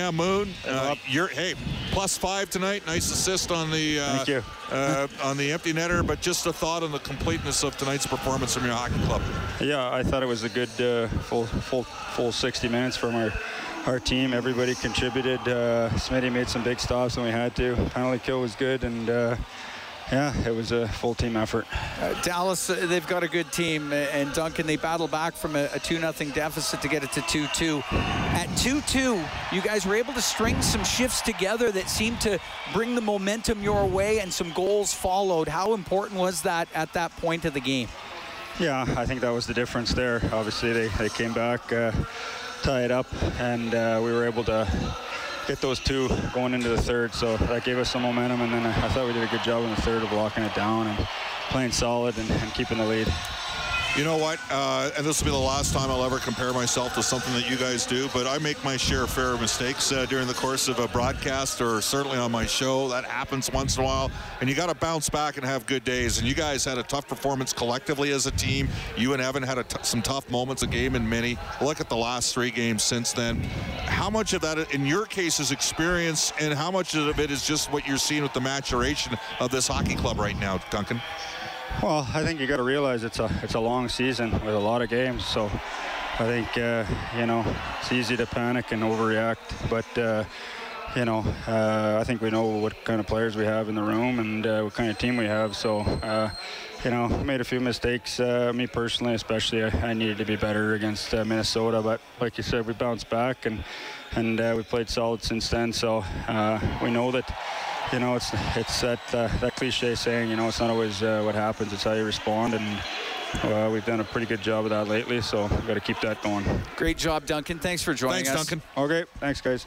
Yeah, Moon, uh, you're hey plus five tonight. Nice assist on the uh, Thank you. uh, on the empty netter, but just a thought on the completeness of tonight's performance from your hockey club. Yeah, I thought it was a good uh, full full full 60 minutes from our our team. Everybody contributed. Uh, Smitty made some big stops when we had to. Penalty kill was good, and uh, yeah, it was a full team effort. Uh, Dallas, uh, they've got a good team, uh, and Duncan, they battle back from a, a 2 0 deficit to get it to 2 2. At 2 2, you guys were able to string some shifts together that seemed to bring the momentum your way, and some goals followed. How important was that at that point of the game? Yeah, I think that was the difference there. Obviously, they, they came back, uh, tie it up, and uh, we were able to get those two going into the third. So that gave us some momentum, and then I, thought we did a good job in the third of locking it down and playing solid and, and keeping the lead. You know what? Uh, and this will be the last time I'll ever compare myself to something that you guys do, but I make my share of fair mistakes uh, during the course of a broadcast or certainly on my show. That happens once in a while, and you got to bounce back and have good days. And you guys had a tough performance collectively as a team. You and Evan had some tough moments a game in Minny. Look at the last three games since then. How much of that, in your case, is experience, and how much of it is just what you're seeing with the maturation of this hockey club right now, Duncan? Well, I think you got to realize it's a it's a long season with a lot of games. So I think uh, you know it's easy to panic and overreact, but. Uh, you know, uh, I think we know what kind of players we have in the room and uh, what kind of team we have. So, uh, you know, made a few mistakes. Uh, me personally, especially, I, I, needed to be better against uh, Minnesota. But like you said, we bounced back and and uh, we played solid since then. So we know that you know, it's it's that uh, that cliche saying, you know, it's not always uh, what happens, it's how you respond, and uh, we've done a pretty good job of that lately. So we've got to keep that going. Great job, Duncan. Thanks for joining Thanks, us. Duncan. Okay, thanks, guys.